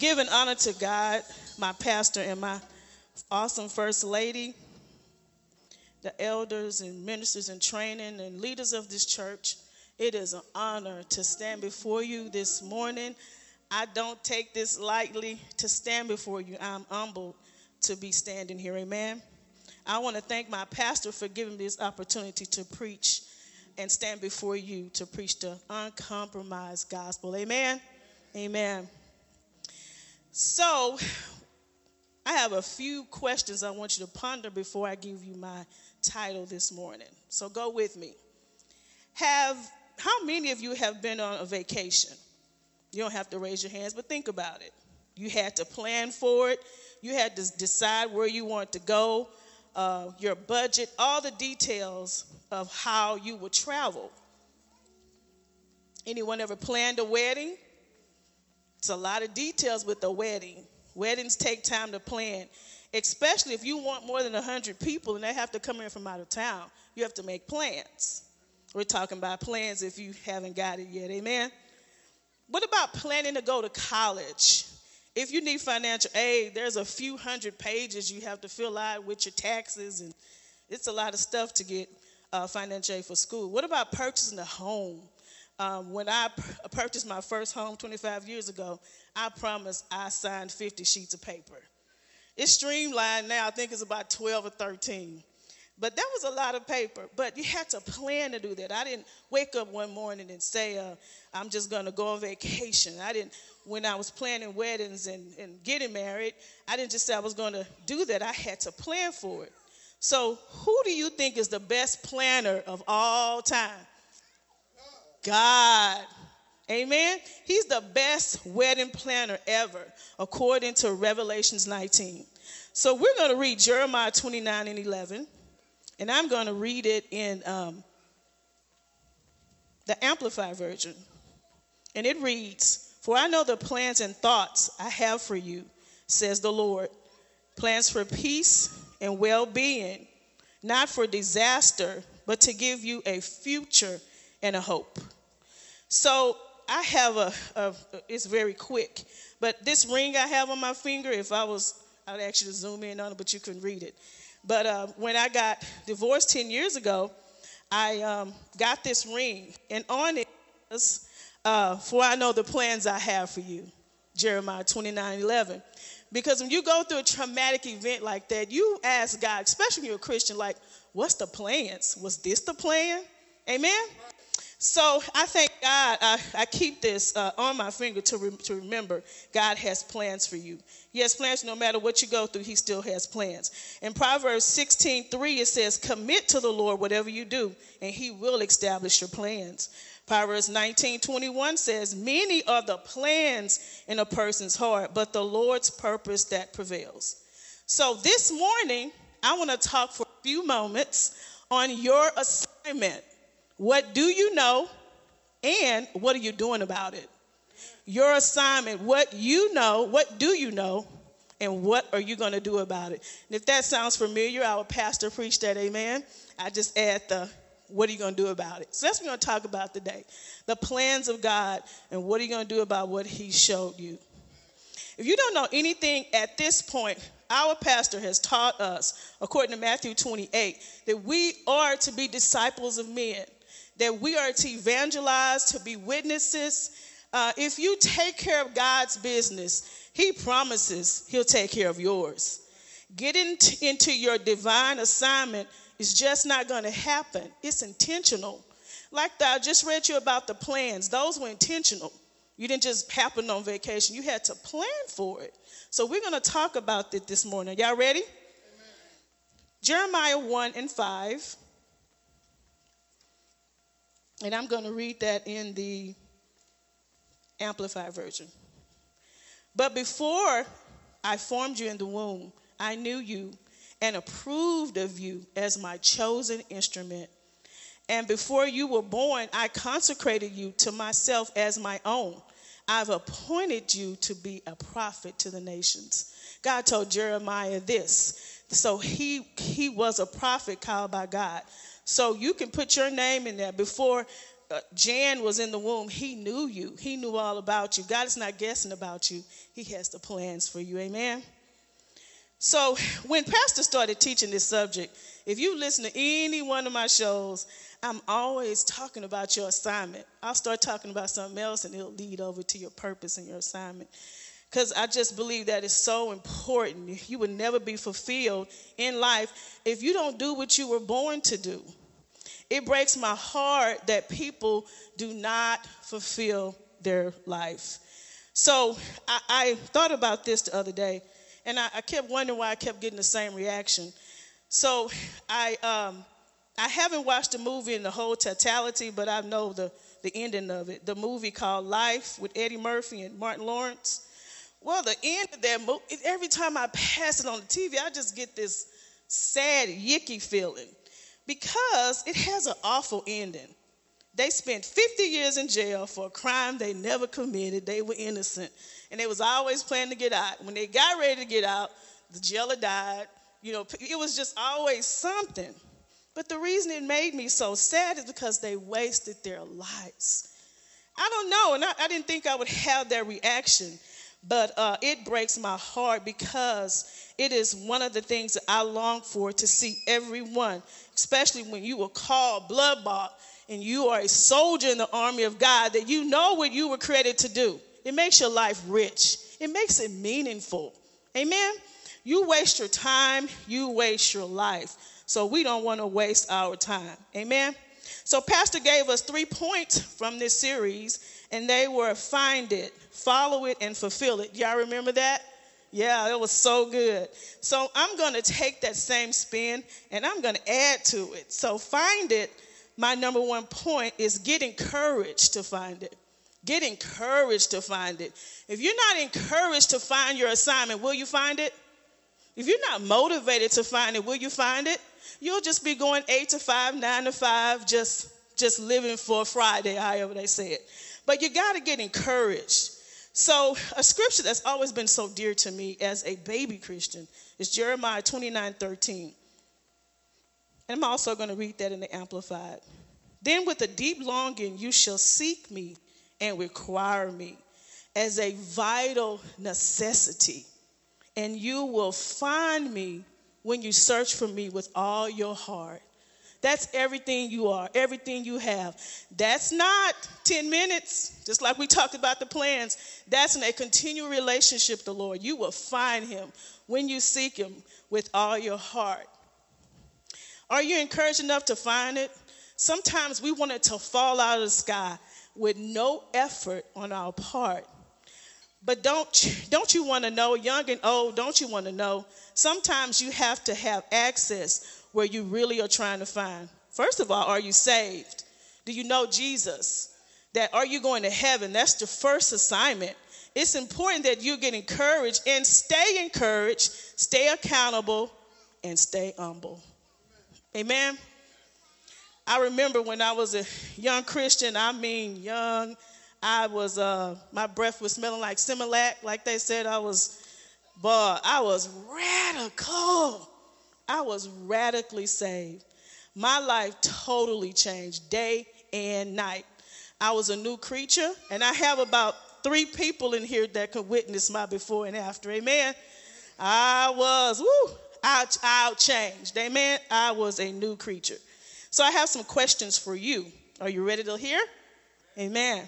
giving honor to God, my pastor, and my awesome first lady, the elders and ministers in training and leaders of this church. It is an honor to stand before you this morning. I don't take this lightly to stand before you. I'm humbled to be standing here. Amen. I want to thank my pastor for giving me this opportunity to preach and stand before you to preach the uncompromised gospel. Amen. Amen. So, I have a few questions I want you to ponder before I give you my title this morning. So, go with me. Have how many of you have been on a vacation? You don't have to raise your hands, but think about it. You had to plan for it. You had to decide where you want to go, uh, your budget, all the details of how you would travel. Anyone ever planned a wedding? It's a lot of details with a wedding. Weddings take time to plan, especially if you want more than 100 people and they have to come in from out of town. You have to make plans. We're talking about plans if you haven't got it yet. Amen. What about planning to go to college? If you need financial aid, there's a few hundred pages you have to fill out with your taxes, and it's a lot of stuff to get uh, financial aid for school. What about purchasing a home? Um, when I p- purchased my first home 25 years ago, I promised I signed 50 sheets of paper. It's streamlined now, I think it's about 12 or 13. But that was a lot of paper. But you had to plan to do that. I didn't wake up one morning and say, uh, I'm just going to go on vacation. I didn't, when I was planning weddings and, and getting married, I didn't just say I was going to do that. I had to plan for it. So, who do you think is the best planner of all time? God. Amen. He's the best wedding planner ever, according to Revelations 19. So we're going to read Jeremiah 29 and 11, and I'm going to read it in um, the Amplified Version. And it reads For I know the plans and thoughts I have for you, says the Lord plans for peace and well being, not for disaster, but to give you a future and a hope. So I have a, a, it's very quick, but this ring I have on my finger, if I was, I'd actually zoom in on it, but you can read it. But uh, when I got divorced 10 years ago, I um, got this ring, and on it was, uh, For I know the plans I have for you, Jeremiah 29 11. Because when you go through a traumatic event like that, you ask God, especially when you're a Christian, like, what's the plans? Was this the plan? Amen? So I thank God I, I keep this uh, on my finger to, re- to remember God has plans for you. He has plans no matter what you go through, He still has plans. In Proverbs 16 3, it says, Commit to the Lord whatever you do, and He will establish your plans. Proverbs 19 21 says, Many are the plans in a person's heart, but the Lord's purpose that prevails. So this morning, I want to talk for a few moments on your assignment. What do you know? And what are you doing about it? Your assignment, what you know, what do you know, and what are you going to do about it? And if that sounds familiar, our pastor preached that, amen. I just add the what are you going to do about it? So that's what we're going to talk about today the plans of God and what are you going to do about what He showed you. If you don't know anything at this point, our pastor has taught us, according to Matthew 28, that we are to be disciples of men that we are to evangelize, to be witnesses. Uh, if you take care of God's business, He promises He'll take care of yours. Getting t- into your divine assignment is just not going to happen, it's intentional. Like I just read you about the plans, those were intentional. You didn't just happen on vacation, you had to plan for it. So we're going to talk about it this morning. Y'all ready? Amen. Jeremiah 1 and 5. And I'm going to read that in the Amplified Version. But before I formed you in the womb, I knew you and approved of you as my chosen instrument. And before you were born, I consecrated you to myself as my own. I've appointed you to be a prophet to the nations. God told Jeremiah this. So he, he was a prophet called by God. So you can put your name in there before uh, Jan was in the womb, he knew you. He knew all about you. God is not guessing about you. He has the plans for you. Amen. So when Pastor started teaching this subject, if you listen to any one of my shows, I'm always talking about your assignment. I'll start talking about something else and it'll lead over to your purpose and your assignment. Because I just believe that is so important. You would never be fulfilled in life if you don't do what you were born to do. It breaks my heart that people do not fulfill their life. So I, I thought about this the other day, and I, I, kept wondering why I kept getting the same reaction. So I um, I haven't watched the movie in the whole totality, but I know the the ending of it. The movie called Life with Eddie Murphy and Martin Lawrence. Well, the end of that movie, every time I pass it on the TV, I just get this sad, yicky feeling because it has an awful ending. They spent 50 years in jail for a crime they never committed. They were innocent. And they was always planning to get out. When they got ready to get out, the jailer died. You know, it was just always something. But the reason it made me so sad is because they wasted their lives. I don't know, and I, I didn't think I would have that reaction, but uh, it breaks my heart because it is one of the things that I long for to see everyone, especially when you were called blood bought and you are a soldier in the army of God, that you know what you were created to do. It makes your life rich, it makes it meaningful. Amen? You waste your time, you waste your life. So we don't want to waste our time. Amen? So, Pastor gave us three points from this series, and they were find it, follow it, and fulfill it. Y'all remember that? Yeah, it was so good. So I'm going to take that same spin and I'm going to add to it. So find it. My number one point is get encouraged to find it. Get encouraged to find it. If you're not encouraged to find your assignment, will you find it? If you're not motivated to find it, will you find it? You'll just be going eight to five, nine to five, just just living for Friday, however they say it. But you got to get encouraged. So, a scripture that's always been so dear to me as a baby Christian is Jeremiah 29 13. And I'm also going to read that in the Amplified. Then, with a deep longing, you shall seek me and require me as a vital necessity, and you will find me when you search for me with all your heart. That's everything you are, everything you have. That's not 10 minutes, just like we talked about the plans. That's in a continual relationship the Lord. You will find him when you seek him with all your heart. Are you encouraged enough to find it? Sometimes we want it to fall out of the sky with no effort on our part. But don't, don't you want to know, young and old, don't you want to know? Sometimes you have to have access where you really are trying to find. First of all, are you saved? Do you know Jesus? That are you going to heaven? That's the first assignment. It's important that you get encouraged and stay encouraged, stay accountable, and stay humble. Amen. I remember when I was a young Christian, I mean young, I was uh my breath was smelling like Similac, like they said I was but I was radical. I was radically saved. My life totally changed day and night. I was a new creature, and I have about three people in here that could witness my before and after. Amen. I was, woo, out, out changed. Amen. I was a new creature. So I have some questions for you. Are you ready to hear? Amen.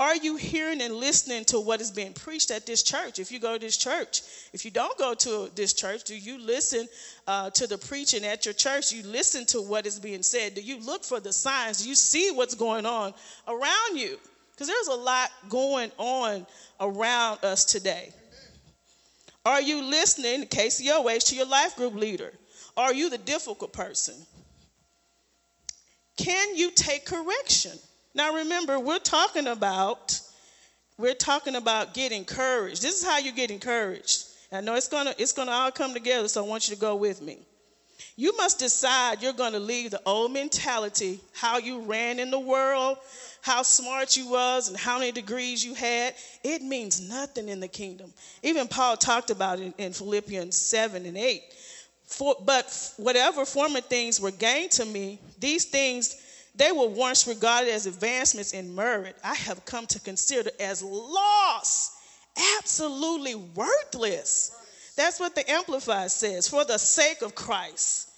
Are you hearing and listening to what is being preached at this church? If you go to this church, if you don't go to this church, do you listen uh, to the preaching at your church? You listen to what is being said. Do you look for the signs? Do you see what's going on around you? Because there's a lot going on around us today. Are you listening, KCOH, to your life group leader? Are you the difficult person? Can you take correction? Now remember, we're talking about we're talking about getting encouraged. This is how you get encouraged. I know it's gonna it's gonna all come together, so I want you to go with me. You must decide you're gonna leave the old mentality, how you ran in the world, how smart you was, and how many degrees you had. It means nothing in the kingdom. Even Paul talked about it in Philippians 7 and 8. For, but whatever former things were gained to me, these things they were once regarded as advancements in merit, I have come to consider as loss, absolutely worthless. That's what the Amplified says, for the sake of Christ.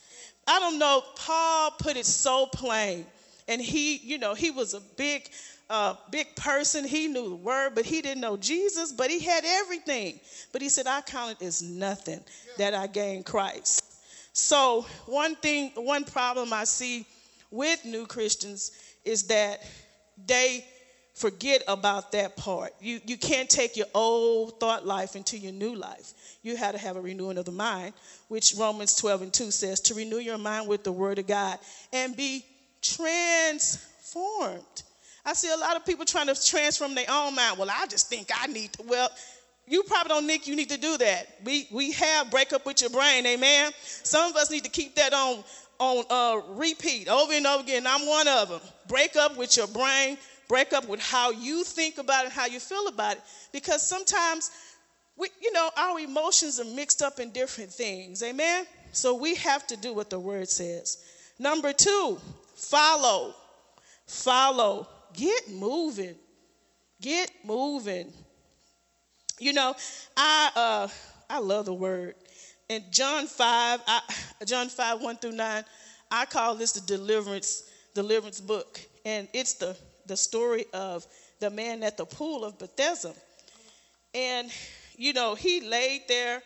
I don't know, Paul put it so plain. And he, you know, he was a big, uh, big person. He knew the word, but he didn't know Jesus, but he had everything. But he said, I count it as nothing that I gained Christ. So, one thing, one problem I see with new Christians is that they forget about that part. You, you can't take your old thought life into your new life. You had to have a renewing of the mind, which Romans 12 and 2 says to renew your mind with the word of God and be transformed. I see a lot of people trying to transform their own mind. Well, I just think I need to. Well, you probably don't think you need to do that. We we have break up with your brain, amen. Some of us need to keep that on on uh, repeat over and over again. I'm one of them. Break up with your brain. Break up with how you think about it, how you feel about it, because sometimes we, you know, our emotions are mixed up in different things, amen. So we have to do what the word says. Number two, follow, follow, get moving, get moving. You know, I uh, I love the word. In John 5, I, John 5, 1 through 9, I call this the deliverance, deliverance book. And it's the, the story of the man at the pool of Bethesda. And, you know, he laid there,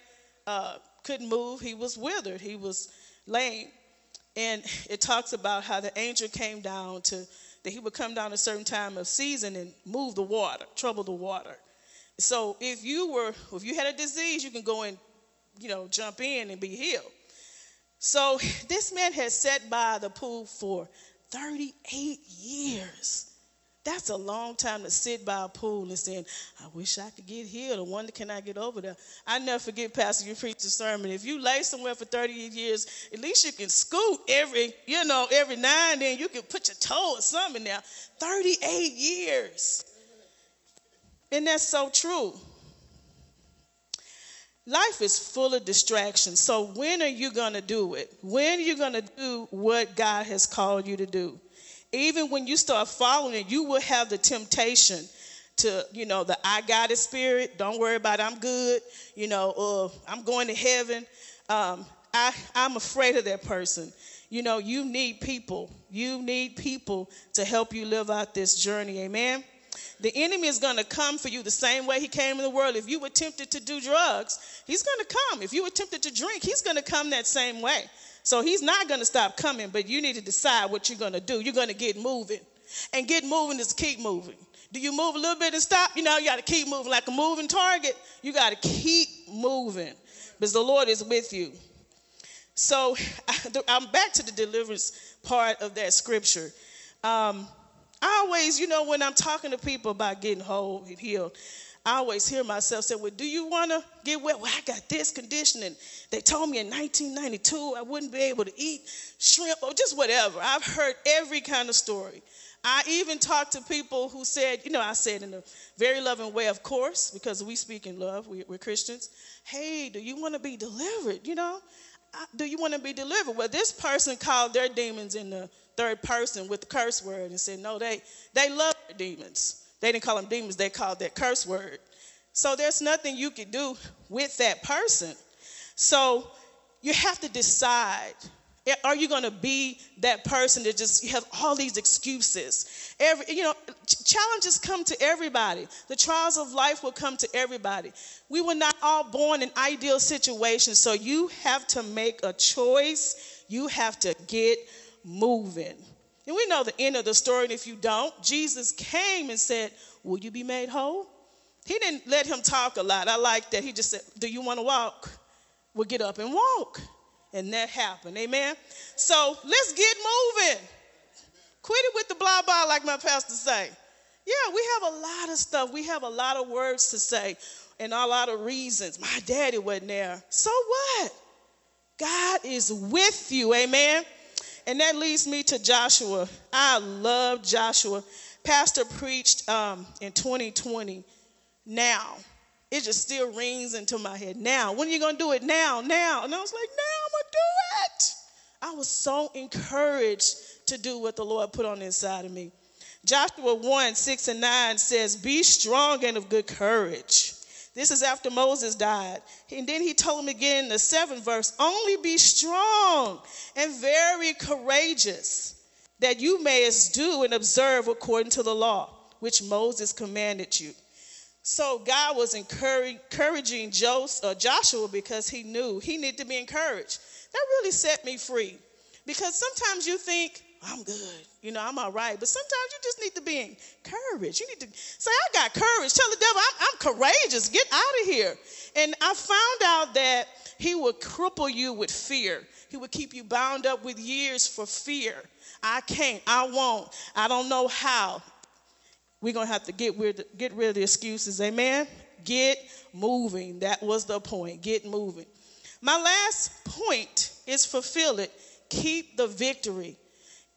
uh, couldn't move. He was withered. He was lame. And it talks about how the angel came down to, that he would come down a certain time of season and move the water, trouble the water. So if you were, if you had a disease, you can go and, you know, jump in and be healed. So this man had sat by the pool for 38 years. That's a long time to sit by a pool and saying, I wish I could get healed. I wonder can I get over there. I never forget, Pastor, you preached a sermon. If you lay somewhere for 38 years, at least you can scoot every, you know, every now and then you can put your toe or something there. 38 years. And that's so true. Life is full of distractions. So when are you going to do it? When are you going to do what God has called you to do? Even when you start following it, you will have the temptation to, you know, the I got it spirit. Don't worry about it. I'm good. You know, I'm going to heaven. Um, I, I'm afraid of that person. You know, you need people. You need people to help you live out this journey. Amen. The enemy is going to come for you the same way he came in the world. If you were tempted to do drugs, he's going to come. If you were tempted to drink, he's going to come that same way. So he's not going to stop coming, but you need to decide what you're going to do. You're going to get moving. And get moving is keep moving. Do you move a little bit and stop? You know, you got to keep moving like a moving target. You got to keep moving because the Lord is with you. So I'm back to the deliverance part of that scripture. Um, I always, you know, when I'm talking to people about getting whole and healed, I always hear myself say, Well, do you want to get well? Well, I got this condition, and they told me in 1992 I wouldn't be able to eat shrimp or just whatever. I've heard every kind of story. I even talked to people who said, you know, I said in a very loving way, of course, because we speak in love, we, are Christians. Hey, do you want to be delivered? You know, do you want to be delivered? Well, this person called their demons in the third person with the curse word and said, no, they, they love demons. They didn't call them demons, they called that curse word. So there's nothing you can do with that person. So you have to decide are you going to be that person that just have all these excuses? Every, you know, challenges come to everybody. The trials of life will come to everybody. We were not all born in ideal situations, so you have to make a choice. You have to get moving. And we know the end of the story, and if you don't, Jesus came and said, Will you be made whole? He didn't let him talk a lot. I like that. He just said, Do you want to walk? We'll get up and walk. And that happened. Amen. So let's get moving. Quit it with the blah blah, like my pastor say. Yeah, we have a lot of stuff. We have a lot of words to say and a lot of reasons. My daddy wasn't there. So what? God is with you. Amen. And that leads me to Joshua. I love Joshua. Pastor preached um, in 2020. Now, it just still rings into my head. Now, when are you going to do it? Now, now. And I was like, now do it. I was so encouraged to do what the Lord put on the inside of me. Joshua 1 6 and 9 says, Be strong and of good courage. This is after Moses died. And then he told him again in the seventh verse, Only be strong and very courageous, that you mayest do and observe according to the law, which Moses commanded you. So God was encouraging uh, Joshua because he knew he needed to be encouraged. That really set me free. Because sometimes you think, I'm good. You know, I'm all right. But sometimes you just need to be encouraged. You need to say, I got courage. Tell the devil, I'm, I'm courageous. Get out of here. And I found out that he would cripple you with fear. He would keep you bound up with years for fear. I can't. I won't. I don't know how. We're going to have to get rid, get rid of the excuses. Amen? Get moving. That was the point. Get moving. My last point is fulfill it. Keep the victory.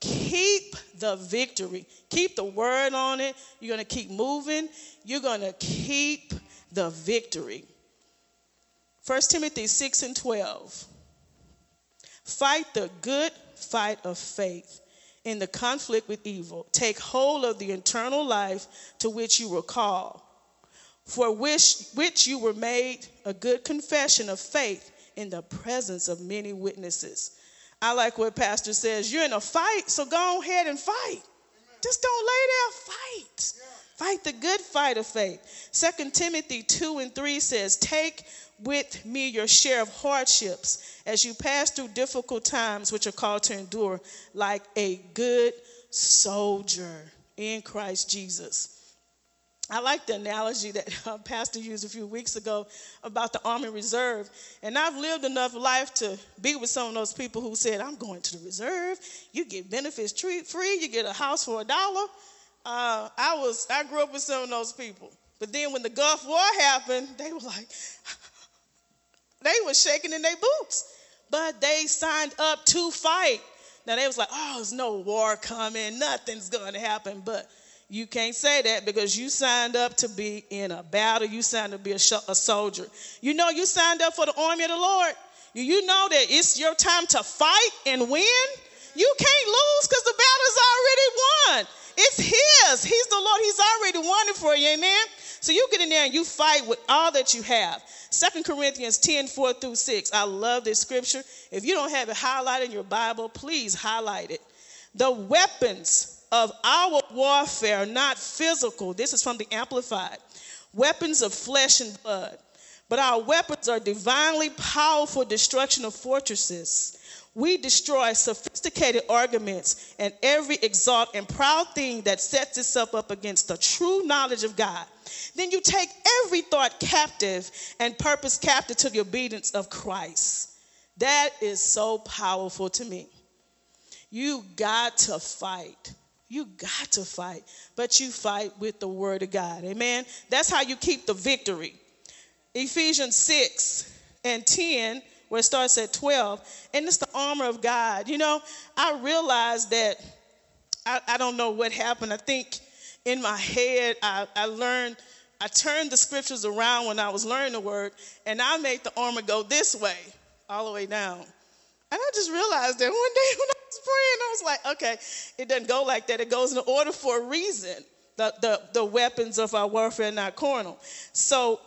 Keep the victory. Keep the word on it. You're going to keep moving. You're going to keep the victory. 1 Timothy 6 and 12. Fight the good fight of faith in the conflict with evil. Take hold of the eternal life to which you were called, for which, which you were made a good confession of faith in the presence of many witnesses. I like what Pastor says. You're in a fight, so go ahead and fight. Just don't lay there, fight. Fight the good fight of faith. Second Timothy 2 and 3 says, Take with me your share of hardships as you pass through difficult times, which are called to endure like a good soldier in Christ Jesus. I like the analogy that uh, Pastor used a few weeks ago about the Army Reserve. And I've lived enough life to be with some of those people who said, I'm going to the reserve. You get benefits treat free, you get a house for a dollar. Uh, I, was, I grew up with some of those people. But then when the Gulf War happened, they were like, they were shaking in their boots. But they signed up to fight. Now they was like, oh, there's no war coming, nothing's going to happen. But you can't say that because you signed up to be in a battle. You signed up to be a, sh- a soldier. You know you signed up for the army of the Lord. You, know that it's your time to fight and win. You can't lose because the battle's already won. It's His. He's the Lord. He's already won it for you. Amen. So you get in there and you fight with all that you have. Second Corinthians 10 4 through 6. I love this scripture. If you don't have it highlighted in your Bible, please highlight it. The weapons of our warfare, not physical. This is from the Amplified. Weapons of flesh and blood. But our weapons are divinely powerful destruction of fortresses. We destroy sophisticated arguments and every exalt and proud thing that sets itself up against the true knowledge of God. Then you take every thought captive and purpose captive to the obedience of Christ. That is so powerful to me. You got to fight. You got to fight, but you fight with the word of God. Amen. That's how you keep the victory. Ephesians 6 and 10, where it starts at 12, and it's the armor of God. You know, I realized that I, I don't know what happened. I think in my head, I, I learned, I turned the scriptures around when I was learning the word, and I made the armor go this way, all the way down. And I just realized that one day when I was praying, I was like, okay, it doesn't go like that. It goes in order for a reason. The, the, the weapons of our warfare are not carnal. So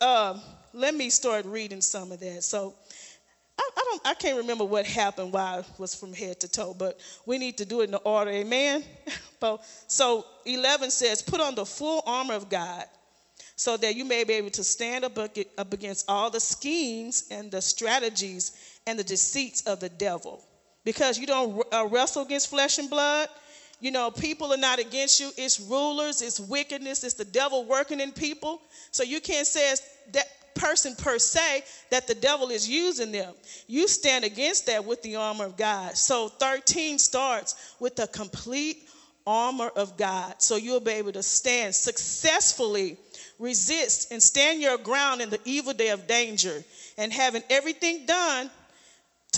uh, let me start reading some of that. So I, I, don't I can't remember what happened while I was from head to toe, but we need to do it in the order, amen. so 11 says, put on the full armor of God so that you may be able to stand up against all the schemes and the strategies and the deceits of the devil. Because you don't uh, wrestle against flesh and blood. You know, people are not against you. It's rulers, it's wickedness, it's the devil working in people. So you can't say that person per se that the devil is using them. You stand against that with the armor of God. So 13 starts with the complete armor of God. So you'll be able to stand successfully, resist, and stand your ground in the evil day of danger. And having everything done,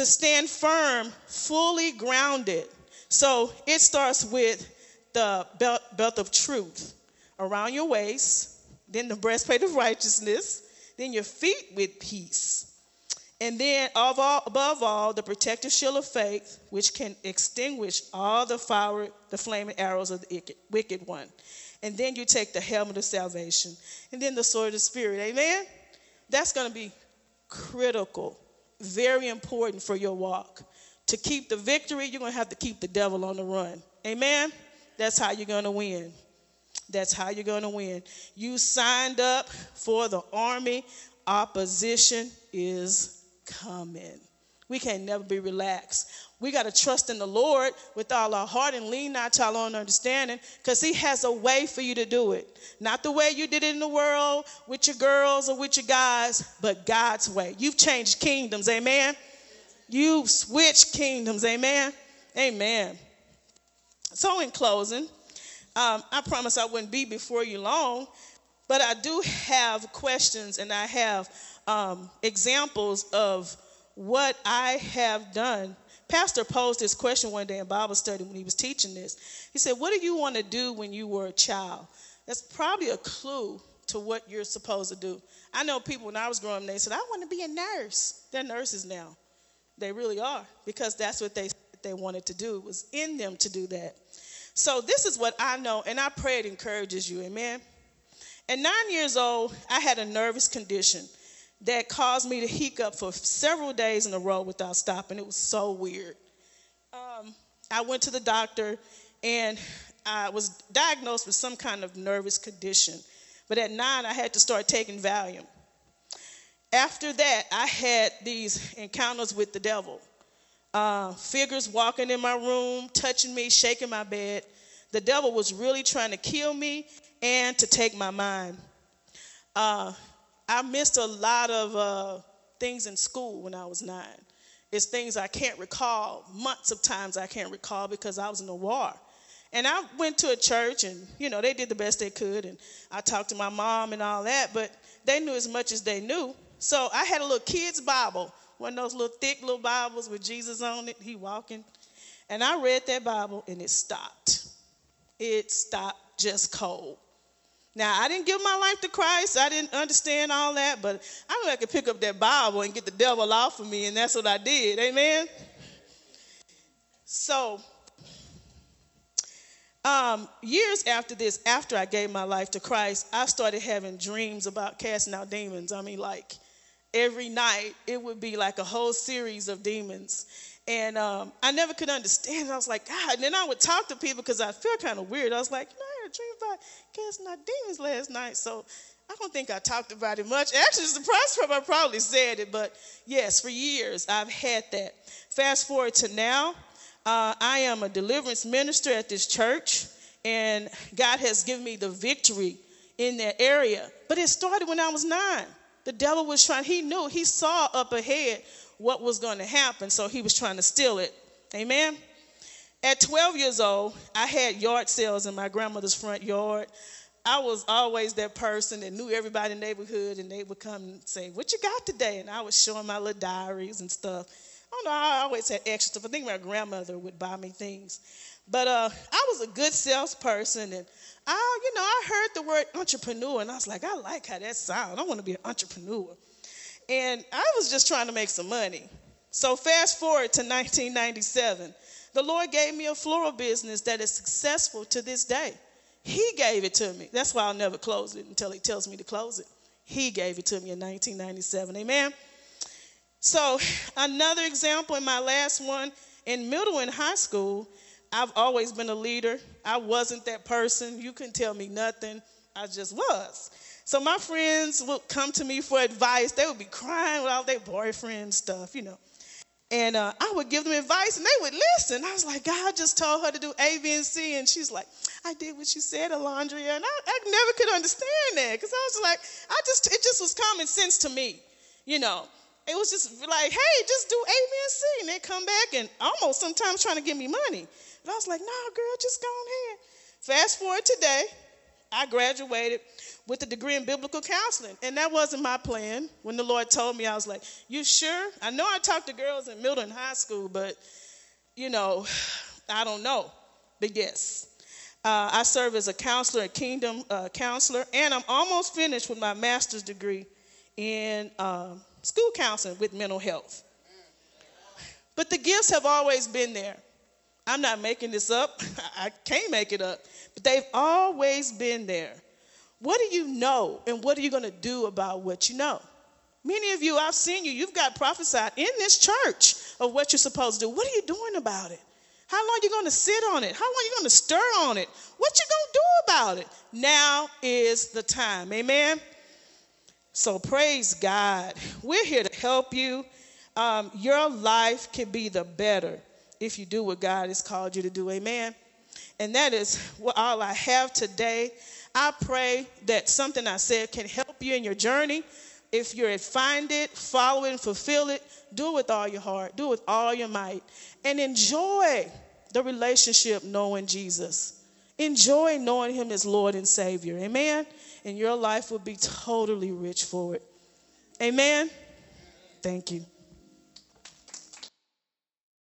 to stand firm, fully grounded. So it starts with the belt, belt of truth around your waist, then the breastplate of righteousness, then your feet with peace. And then, all, above all, the protective shield of faith, which can extinguish all the fire, the flaming arrows of the wicked one. And then you take the helmet of salvation, and then the sword of the Spirit. Amen? That's going to be critical, very important for your walk. To keep the victory, you're going to have to keep the devil on the run. Amen? That's how you're going to win. That's how you're going to win. You signed up for the army. Opposition is coming. We can never be relaxed. We got to trust in the Lord with all our heart and lean not to our own understanding because He has a way for you to do it. Not the way you did it in the world with your girls or with your guys, but God's way. You've changed kingdoms, amen? You've switched kingdoms, amen? Amen. So, in closing, um, I promise I wouldn't be before you long, but I do have questions and I have um, examples of what I have done. Pastor posed this question one day in Bible study when he was teaching this. He said, What do you want to do when you were a child? That's probably a clue to what you're supposed to do. I know people when I was growing up, they said, I want to be a nurse. They're nurses now. They really are because that's what they, they wanted to do. It was in them to do that. So this is what I know, and I pray it encourages you. Amen. At nine years old, I had a nervous condition that caused me to hiccup for several days in a row without stopping. It was so weird. Um, I went to the doctor and I was diagnosed with some kind of nervous condition. But at nine, I had to start taking Valium. After that, I had these encounters with the devil. Uh, figures walking in my room, touching me, shaking my bed. The devil was really trying to kill me and to take my mind. Uh, I missed a lot of uh, things in school when I was nine. It's things I can't recall, months of times I can't recall because I was in the war. And I went to a church and, you know, they did the best they could. And I talked to my mom and all that, but they knew as much as they knew. So I had a little kid's Bible, one of those little thick little Bibles with Jesus on it, he walking. And I read that Bible and it stopped. It stopped just cold. Now, I didn't give my life to Christ. I didn't understand all that, but I knew I could pick up that Bible and get the devil off of me, and that's what I did. Amen? So, um, years after this, after I gave my life to Christ, I started having dreams about casting out demons. I mean, like every night, it would be like a whole series of demons. And um, I never could understand. I was like, God. And then I would talk to people because I feel kind of weird. I was like, no, I had a dream about casting out demons last night. So I don't think I talked about it much. Actually, price from I probably said it, but yes, for years I've had that. Fast forward to now, uh, I am a deliverance minister at this church, and God has given me the victory in that area. But it started when I was nine. The devil was trying, he knew, he saw up ahead what was going to happen, so he was trying to steal it. Amen. At 12 years old, I had yard sales in my grandmother's front yard. I was always that person that knew everybody in the neighborhood, and they would come and say, What you got today? And I was showing my little diaries and stuff. I don't know, I always had extra stuff. I think my grandmother would buy me things. But uh, I was a good salesperson, and I, you know, I heard the word entrepreneur, and I was like, I like how that sounds. I want to be an entrepreneur. And I was just trying to make some money. So fast forward to 1997. The Lord gave me a floral business that is successful to this day. He gave it to me. That's why I'll never close it until He tells me to close it. He gave it to me in 1997. Amen. So, another example in my last one in middle and high school, I've always been a leader. I wasn't that person. You couldn't tell me nothing. I just was. So, my friends would come to me for advice. They would be crying with all their boyfriend stuff, you know. And uh, I would give them advice and they would listen. I was like, God just told her to do A, B, and C. And she's like, I did what you said, Alondria. And I, I never could understand that because I was like, I just, it just was common sense to me. You know, it was just like, hey, just do A, B, and C. And they come back and almost sometimes trying to give me money. And I was like, no, girl, just go on ahead. Fast forward today, I graduated with a degree in biblical counseling. And that wasn't my plan. When the Lord told me, I was like, You sure? I know I talked to girls in middle and high school, but, you know, I don't know. But yes. Uh, I serve as a counselor, a kingdom uh, counselor, and I'm almost finished with my master's degree in uh, school counseling with mental health. But the gifts have always been there. I'm not making this up. I can't make it up. But they've always been there. What do you know and what are you going to do about what you know? Many of you, I've seen you, you've got prophesied in this church of what you're supposed to do. What are you doing about it? How long are you going to sit on it? How long are you going to stir on it? What you going to do about it? Now is the time. Amen. So praise God. We're here to help you. Um, your life can be the better if you do what God has called you to do. Amen. And that is what all I have today. I pray that something I said can help you in your journey. If you're find it, follow it, and fulfill it, do it with all your heart, do it with all your might, and enjoy the relationship knowing Jesus. Enjoy knowing Him as Lord and Savior. Amen. And your life will be totally rich for it. Amen. Thank you.